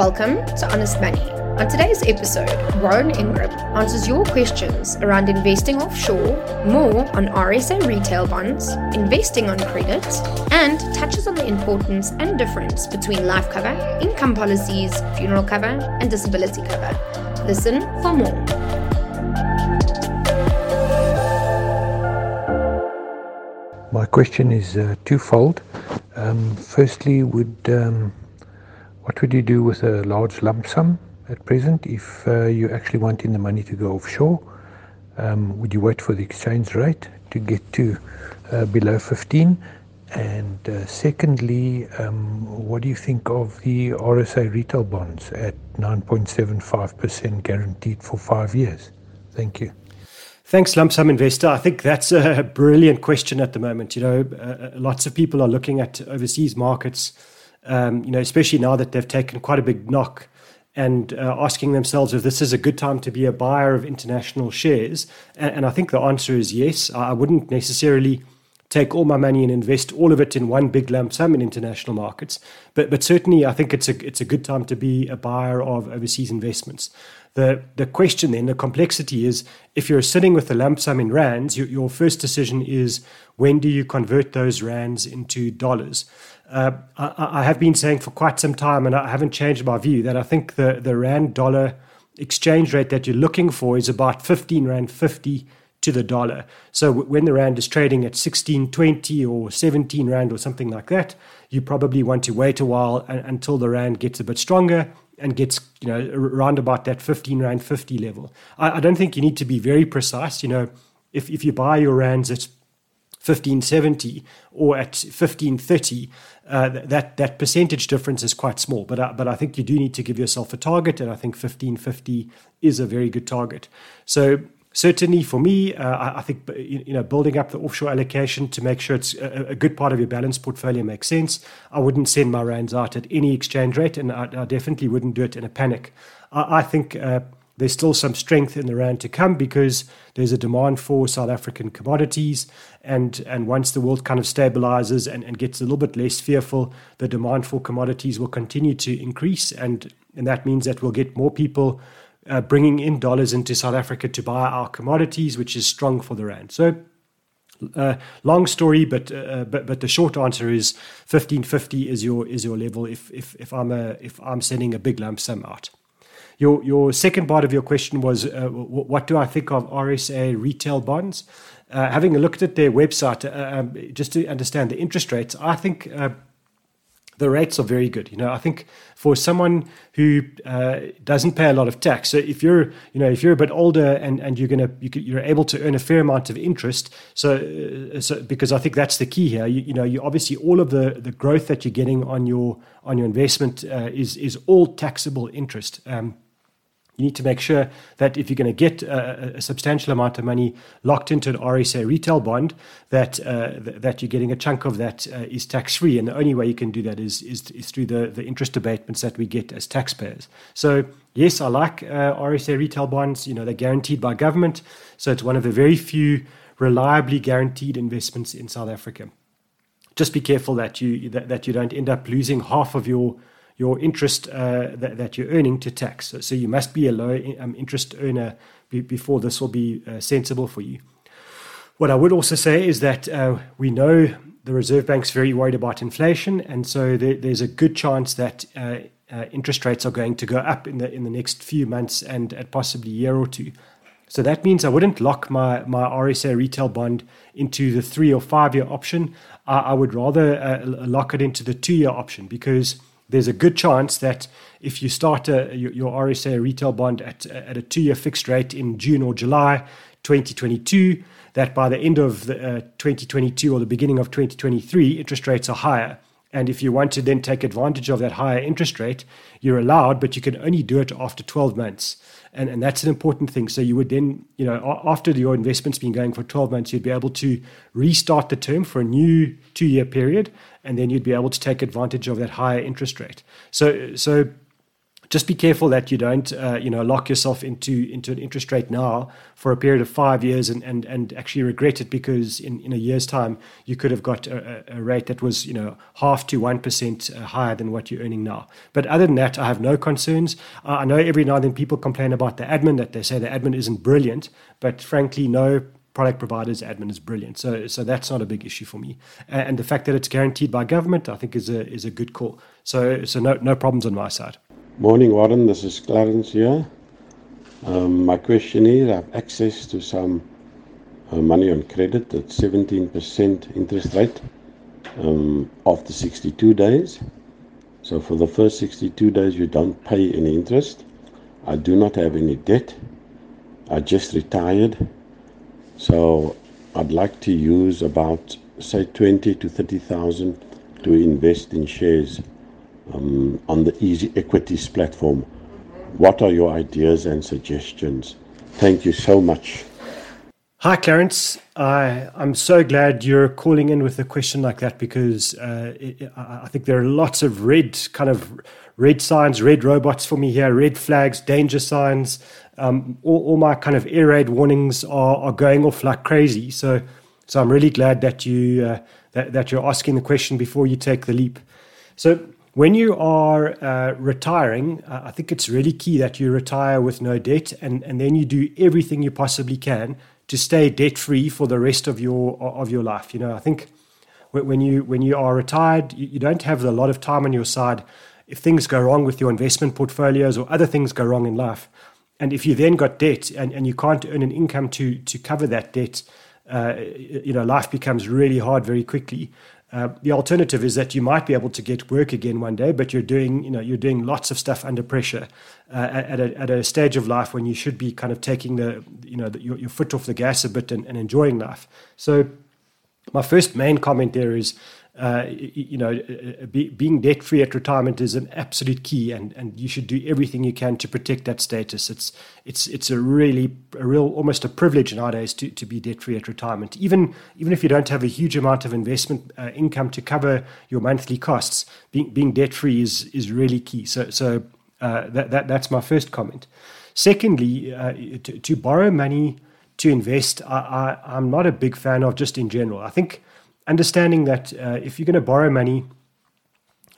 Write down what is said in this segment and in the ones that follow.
Welcome to Honest Money. On today's episode, Warren Ingram answers your questions around investing offshore, more on RSA retail bonds, investing on credit, and touches on the importance and difference between life cover, income policies, funeral cover, and disability cover. Listen for more. My question is uh, twofold. Um, firstly, would um, what would you do with a large lump sum at present if uh, you actually wanting the money to go offshore? Um, would you wait for the exchange rate to get to uh, below 15? And uh, secondly, um, what do you think of the RSA retail bonds at 9.75% guaranteed for five years? Thank you. Thanks, lump sum investor. I think that's a brilliant question at the moment. You know, uh, lots of people are looking at overseas markets um, you know, especially now that they've taken quite a big knock and uh, asking themselves if this is a good time to be a buyer of international shares. And, and, I think the answer is yes. I wouldn't necessarily take all my money and invest all of it in one big lump sum in international markets, but but certainly I think it's a it's a good time to be a buyer of overseas investments. The the question then, the complexity is if you're sitting with a lump sum in rands, your, your first decision is when do you convert those rands into dollars? Uh, I, I, have been saying for quite some time, and I haven't changed my view, that I think the, the Rand dollar exchange rate that you're looking for is about 15 Rand 50 to the dollar. So when the Rand is trading at 16.20 or 17 Rand or something like that, you probably want to wait a while until the Rand gets a bit stronger and gets you know around about that 15 Rand 50 level. I, I don't think you need to be very precise. You know, if, if you buy your Rands at 1570 or at 1530, uh, that that percentage difference is quite small. But uh, but I think you do need to give yourself a target, and I think 1550 is a very good target. So certainly for me, uh, I, I, think you know building up the offshore allocation to make sure it's a, a, good part of your balanced portfolio makes sense. I wouldn't send my rands out at any exchange rate, and I, I definitely wouldn't do it in a panic. I, I think uh, there's still some strength in the rand to come because there's a demand for South African commodities. And, and once the world kind of stabilizes and, and gets a little bit less fearful, the demand for commodities will continue to increase. And, and that means that we'll get more people uh, bringing in dollars into South Africa to buy our commodities, which is strong for the rand. So uh, long story, but uh, but but the short answer is fifteen fifty is your is your level if if if I'm a if I'm sending a big lump sum out. Your your second part of your question was uh, what do I think of RSA retail bonds? Uh, having looked at their website, uh, um, just to understand the interest rates, I think uh, the rates are very good. You know, I think for someone who uh, doesn't pay a lot of tax, so if you're, you know, if you're a bit older and, and you're gonna you you're able to earn a fair amount of interest, so uh, so because I think that's the key here. You, you, know, you obviously all of the the growth that you're getting on your on your investment uh, is is all taxable interest. Um, you need to make sure that if you're going to get a, a substantial amount of money locked into an RSA retail bond, that uh, th- that you're getting a chunk of that uh, is tax free, and the only way you can do that is is, is through the, the interest abatements that we get as taxpayers. So yes, I like uh, RSA retail bonds. You know they're guaranteed by government, so it's one of the very few reliably guaranteed investments in South Africa. Just be careful that you that, that you don't end up losing half of your your interest uh, that, that, you're earning to tax. So, so you must be a low um, interest earner be, before this will be uh, sensible for you. What I would also say is that uh, we know the Reserve Bank's very worried about inflation, and so there, there's a good chance that uh, uh, interest rates are going to go up in the in the next few months and at possibly a year or two. So that means I wouldn't lock my, my RSA retail bond into the three or five year option. I, I would rather uh, lock it into the two year option because there's a good chance that if you start a, your, RSA retail bond at, at a two year fixed rate in June or July 2022, that by the end of the, uh, 2022 or the beginning of 2023, interest rates are higher. And if you want to then take advantage of that higher interest rate, you're allowed, but you can only do it after 12 months. And, and that's an important thing. So you would then, you know, after your investment's been going for 12 months, you'd be able to restart the term for a new two year period, and then you'd be able to take advantage of that higher interest rate. So, so just be careful that you don't, uh, you know, lock yourself into into an interest rate now for a period of five years and and, and actually regret it because in, in a year's time you could have got a, a rate that was, you know, half to one percent uh, higher than what you're earning now. But other than that, I have no concerns. Uh, I know every now and then people complain about the admin that they say the admin isn't brilliant, but frankly, no product provider's admin is brilliant. So so that's not a big issue for me. And the fact that it's guaranteed by government, I think, is a is a good call. So so no no problems on my side. Morning, Warren. This is Clarence here. Um, my question is I have access to some uh, money on credit at 17% interest rate um, after 62 days. So for the first 62 days, you don't pay any interest. I do not have any debt. I just retired. So I'd like to use about, say, 20 to 30,000 to invest in shares um, on the Easy Equities platform. What are your ideas and suggestions? Thank you so much. Hi, Clarence. I, I'm so glad you're calling in with a question like that because uh, it, I think there are lots of red kind of red signs, red robots for me here, red flags, danger signs. Um, all, all, my kind of air raid warnings are, are going off like crazy. So, so I'm really glad that you uh, that, that you're asking the question before you take the leap. So, when you are uh, retiring, uh, I think it's really key that you retire with no debt and, and then you do everything you possibly can to stay debt free for the rest of your of your life. You know, I think when you when you are retired, you, you don't have a lot of time on your side. If things go wrong with your investment portfolios or other things go wrong in life, and if you then got debt and, and you can't earn an income to to cover that debt, uh, you know, life becomes really hard very quickly. Uh, the alternative is that you might be able to get work again one day, but you're doing, you know, you're doing lots of stuff under pressure uh, at, a, at a stage of life when you should be kind of taking the, you know, the, your, your foot off the gas a bit and, and enjoying life. So, my first main comment there is uh, you know, uh, uh, be, being debt free at retirement is an absolute key, and, and you should do everything you can to protect that status. It's it's it's a really a real almost a privilege nowadays to, to be debt free at retirement. Even even if you don't have a huge amount of investment uh, income to cover your monthly costs, being being debt free is is really key. So so uh, that, that that's my first comment. Secondly, to, to borrow money to invest, I, I I'm not a big fan of just in general. I think understanding that uh, if you're going to borrow money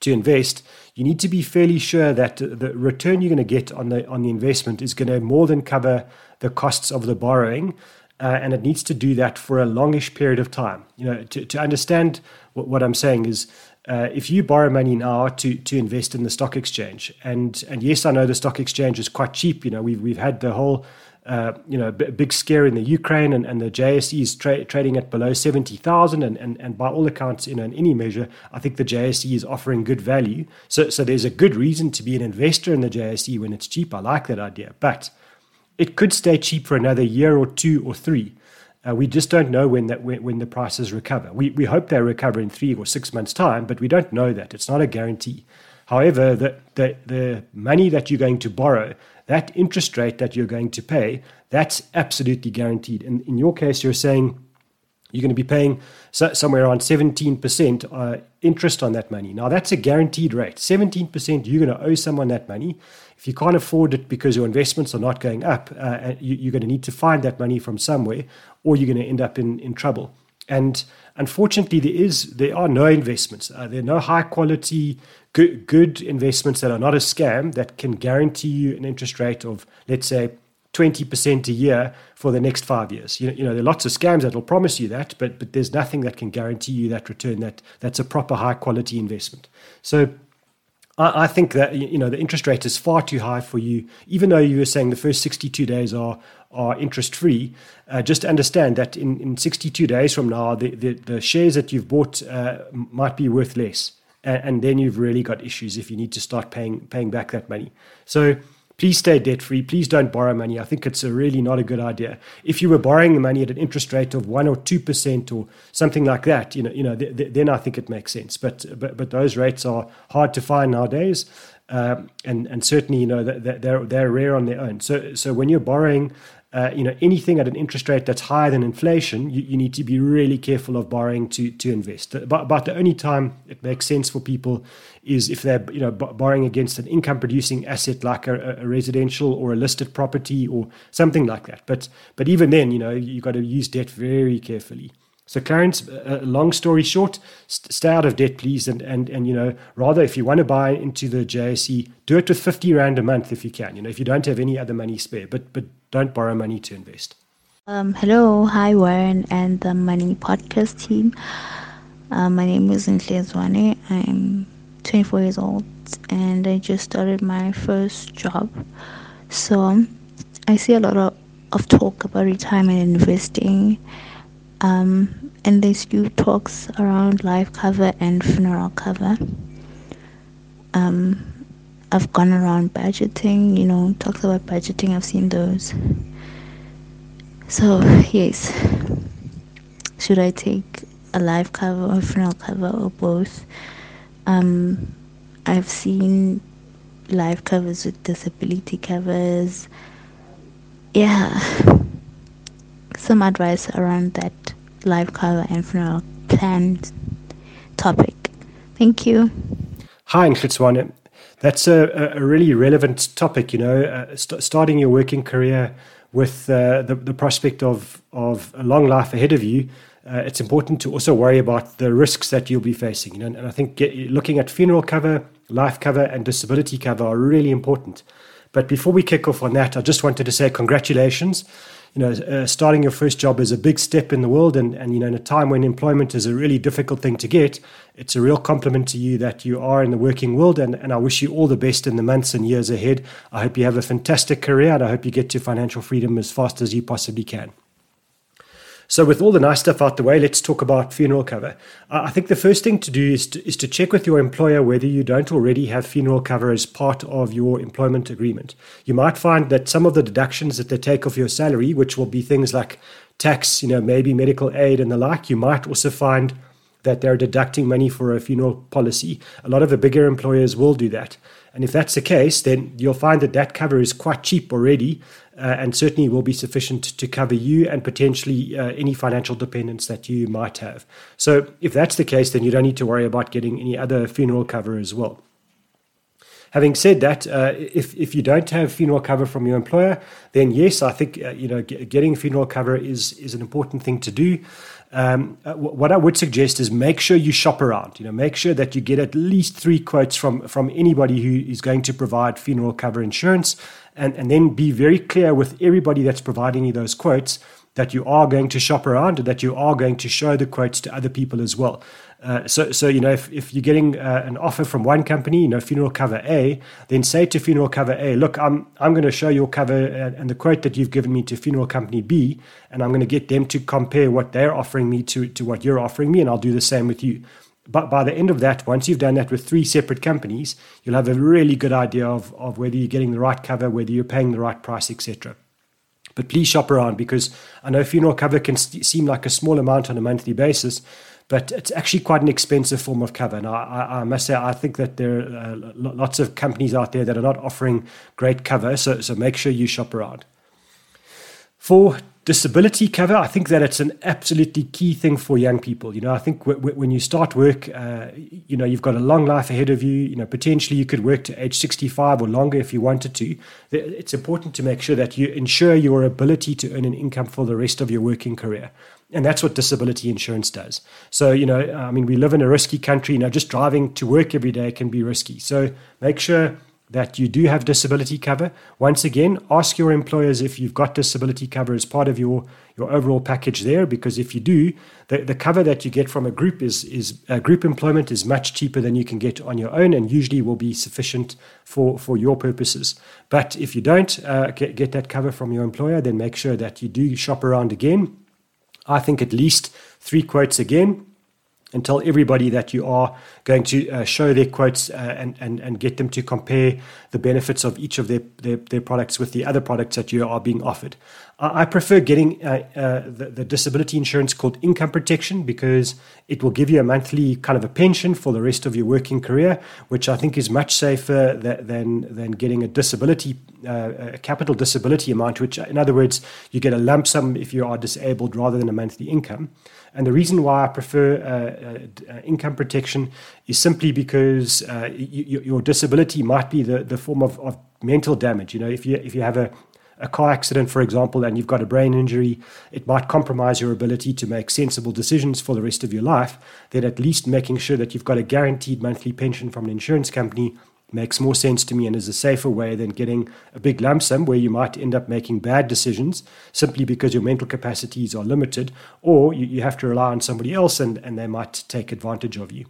to invest, you need to be fairly sure that the return you're going to get on the on the investment is going to more than cover the costs of the borrowing, uh, and it needs to do that for a longish period of time. You know, to, to understand what, what I'm saying is. Uh, if you borrow money now to to invest in the stock exchange, and and yes, I know the stock exchange is quite cheap. You know, we've we've had the whole uh, you know, b- big scare in the Ukraine, and, and the JSE is tra- trading at below 70,000. And, and, and by all accounts, you know, in any measure, I think the JSE is offering good value. So, so there's a good reason to be an investor in the JSE when it's cheap. I like that idea. But it could stay cheap for another year or two or three. Uh, we just don't know when that when, when the prices recover. We, we hope they recover in three or six months' time, but we don't know that. It's not a guarantee. However, the, the, the money that you're going to borrow that interest rate that you're going to pay, that's absolutely guaranteed. And in your case, you're saying you're going to be paying somewhere around 17% uh, interest on that money. Now, that's a guaranteed rate. 17% you're going to owe someone that money. If you can't afford it because your investments are not going up, uh, you, are going to need to find that money from somewhere, or you're going to end up in, in trouble. And unfortunately, there is there are no investments. Uh, there are no high quality good, good investments that are not a scam that can guarantee you an interest rate of, let's say, 20% a year for the next five years. You know, you know, there are lots of scams that will promise you that, but, but there's nothing that can guarantee you that return that that's a proper high quality investment. So I, I think that you know the interest rate is far too high for you, even though you were saying the first 62 days are are interest free. Uh, just understand that in, in 62 days from now, the, the, the shares that you've bought uh, might be worth less and, and then you've really got issues if you need to start paying paying back that money. So please stay debt free. Please don't borrow money. I think it's really not a good idea. If you were borrowing the money at an interest rate of one or two percent or something like that, you know, you know, th- th- then I think it makes sense. But but but those rates are hard to find nowadays, um, and and certainly you know they're they're rare on their own. So so when you're borrowing uh, you know, anything at an interest rate that's higher than inflation, you, you need to be really careful of borrowing to to invest. But, but the only time it makes sense for people is if they're you know borrowing against an income producing asset like a, a, residential or a listed property or something like that. But but even then, you know, you've got to use debt very carefully. So, Clarence, uh, long story short, st- stay out of debt, please. And, and, and, you know, rather, if you want to buy into the JSE, do it with 50 Rand a month if you can, you know, if you don't have any other money spare, but, but don't borrow money to invest. Um, hello, hi, Warren and the Money Podcast team. Uh, my name is Ntle. I'm 24 years old and I just started my first job. So, I see a lot of, of talk about retirement investing um, and there's few talks around life cover and funeral cover. Um, I've gone around budgeting, you know, talks about budgeting, I've seen those. So, yes, should I take a life cover or funeral cover or both? Um, I've seen life covers with disability covers. Yeah some advice around that life cover and funeral plan topic. Thank you. Hi, Nklitswane. That's a, a really relevant topic, you know, uh, st- starting your working career with uh, the, the prospect of, of a long life ahead of you. Uh, it's important to also worry about the risks that you'll be facing. You know, and I think get, looking at funeral cover, life cover, and disability cover are really important. But before we kick off on that, I just wanted to say congratulations you know, uh, starting your first job is a big step in the world, and, and you know, in a time when employment is a really difficult thing to get, it's a real compliment to you that you are in the working world, and, and I wish you all the best in the months and years ahead. I hope you have a fantastic career, and I hope you get to financial freedom as fast as you possibly can. So, with all the nice stuff out the way, let's talk about funeral cover. I think the first thing to do is to, is to check with your employer whether you don't already have funeral cover as part of your employment agreement. You might find that some of the deductions that they take off your salary, which will be things like tax, you know, maybe medical aid and the like, you might also find that they're deducting money for a funeral policy. A lot of the bigger employers will do that. And if that's the case, then you'll find that that cover is quite cheap already and certainly will be sufficient to cover you and potentially uh, any financial dependents that you might have. So if that's the case, then you don't need to worry about getting any other funeral cover as well. Having said that, uh, if if you don't have funeral cover from your employer, then yes, I think uh, you know getting funeral cover is is an important thing to do. Um, uh, what I would suggest is make sure you shop around. You know, make sure that you get at least three quotes from from anybody who is going to provide funeral cover insurance, and and then be very clear with everybody that's providing you those quotes that you are going to shop around, that you are going to show the quotes to other people as well. Uh, so, so you know, if, if you're getting uh, an offer from one company, you know, funeral cover A, then say to funeral cover A, look, I'm I'm going to show your cover and, and, the quote that you've given me to funeral company B, and I'm going to get them to compare what they're offering me to to what you're offering me, and I'll do the same with you. But by the end of that, once you've done that with three separate companies, you'll have a really good idea of, of whether you're getting the right cover, whether you're paying the right price, etc. But please shop around because I know funeral cover can st- seem like a small amount on a monthly basis, but it's actually quite an expensive form of cover. And I, I, I must say, I think that there are uh, lots of companies out there that are not offering great cover. So, so make sure you shop around. For disability cover, I think that it's an absolutely key thing for young people. You know, I think w- w- when you start work, uh, you know, you've got a long life ahead of you. You know, potentially you could work to age 65 or longer if you wanted to. It's important to make sure that you ensure your ability to earn an income for the rest of your working career. And that's what disability insurance does. So, you know, I mean, we live in a risky country. You know, just driving to work every day can be risky. So make sure that you do have disability cover. Once again, ask your employers if you've got disability cover as part of your, your overall package there, because if you do, the, the cover that you get from a group is, is uh, group employment is much cheaper than you can get on your own and usually will be sufficient for, for your purposes. But if you don't uh, get, get that cover from your employer, then make sure that you do shop around again. I think at least three quotes again and tell everybody that you are going to uh, show their quotes uh, and, and, and get them to compare the benefits of each of their, their, their, products with the other products that you are being offered. I prefer getting uh, uh, the, the, disability insurance called income protection because it will give you a monthly kind of a pension for the rest of your working career, which I think is much safer than, than getting a disability, uh, a capital disability amount, which, in other words, you get a lump sum if you are disabled rather than a monthly income. And the reason why I prefer uh, uh, income protection is simply because uh, your disability might be the, the form of, of mental damage. You know, if you if you have a a car accident, for example, and you've got a brain injury, it might compromise your ability to make sensible decisions for the rest of your life. Then, at least making sure that you've got a guaranteed monthly pension from an insurance company makes more sense to me and is a safer way than getting a big lump sum where you might end up making bad decisions simply because your mental capacities are limited, or you, you have to rely on somebody else and, and they might take advantage of you.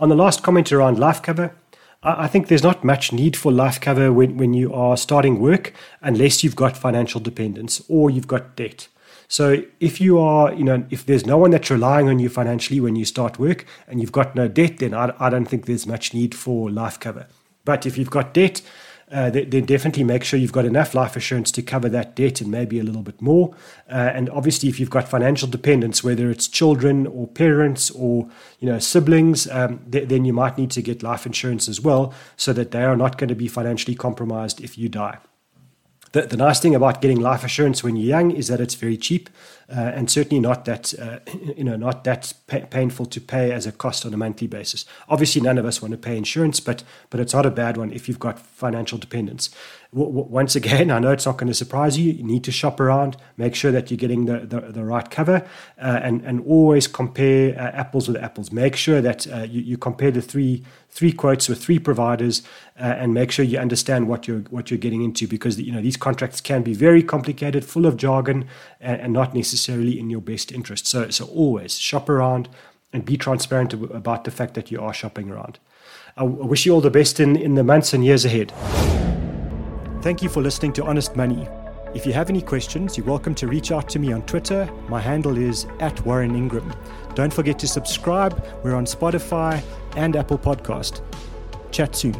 On the last comment around life cover, I think there's not much need for life cover when, when you are starting work unless you've got financial dependents or you've got debt. So if you are, you know, if there's no one that's relying on you financially when you start work and you've got no debt, then I, I don't think there's much need for life cover. But if you've got debt, uh, then definitely make sure you've got enough life assurance to cover that debt and maybe a little bit more. Uh, and obviously, if you've got financial dependents, whether it's children or parents or you know siblings, um, th- then you might need to get life insurance as well, so that they are not going to be financially compromised if you die. The, the nice thing about getting life assurance when you're young is that it's very cheap uh, and certainly not that uh, you know not that pa- painful to pay as a cost on a monthly basis. Obviously, none of us want to pay insurance, but but it's not a bad one if you've got financial dependents once again, I know it's not going to surprise you. You need to shop around, make sure that you're getting the, the, the right cover, uh, and, and always compare uh, apples with apples. Make sure that uh, you, you compare the three three quotes with three providers, uh, and make sure you understand what you're what you're getting into because you know these contracts can be very complicated, full of jargon, and, and not necessarily in your best interest. So so always shop around and be transparent about the fact that you are shopping around. I wish you all the best in, in the months and years ahead. Thank you for listening to Honest Money. If you have any questions, you're welcome to reach out to me on Twitter. My handle is at Warren Ingram. Don't forget to subscribe. We're on Spotify and Apple Podcast. Chat soon.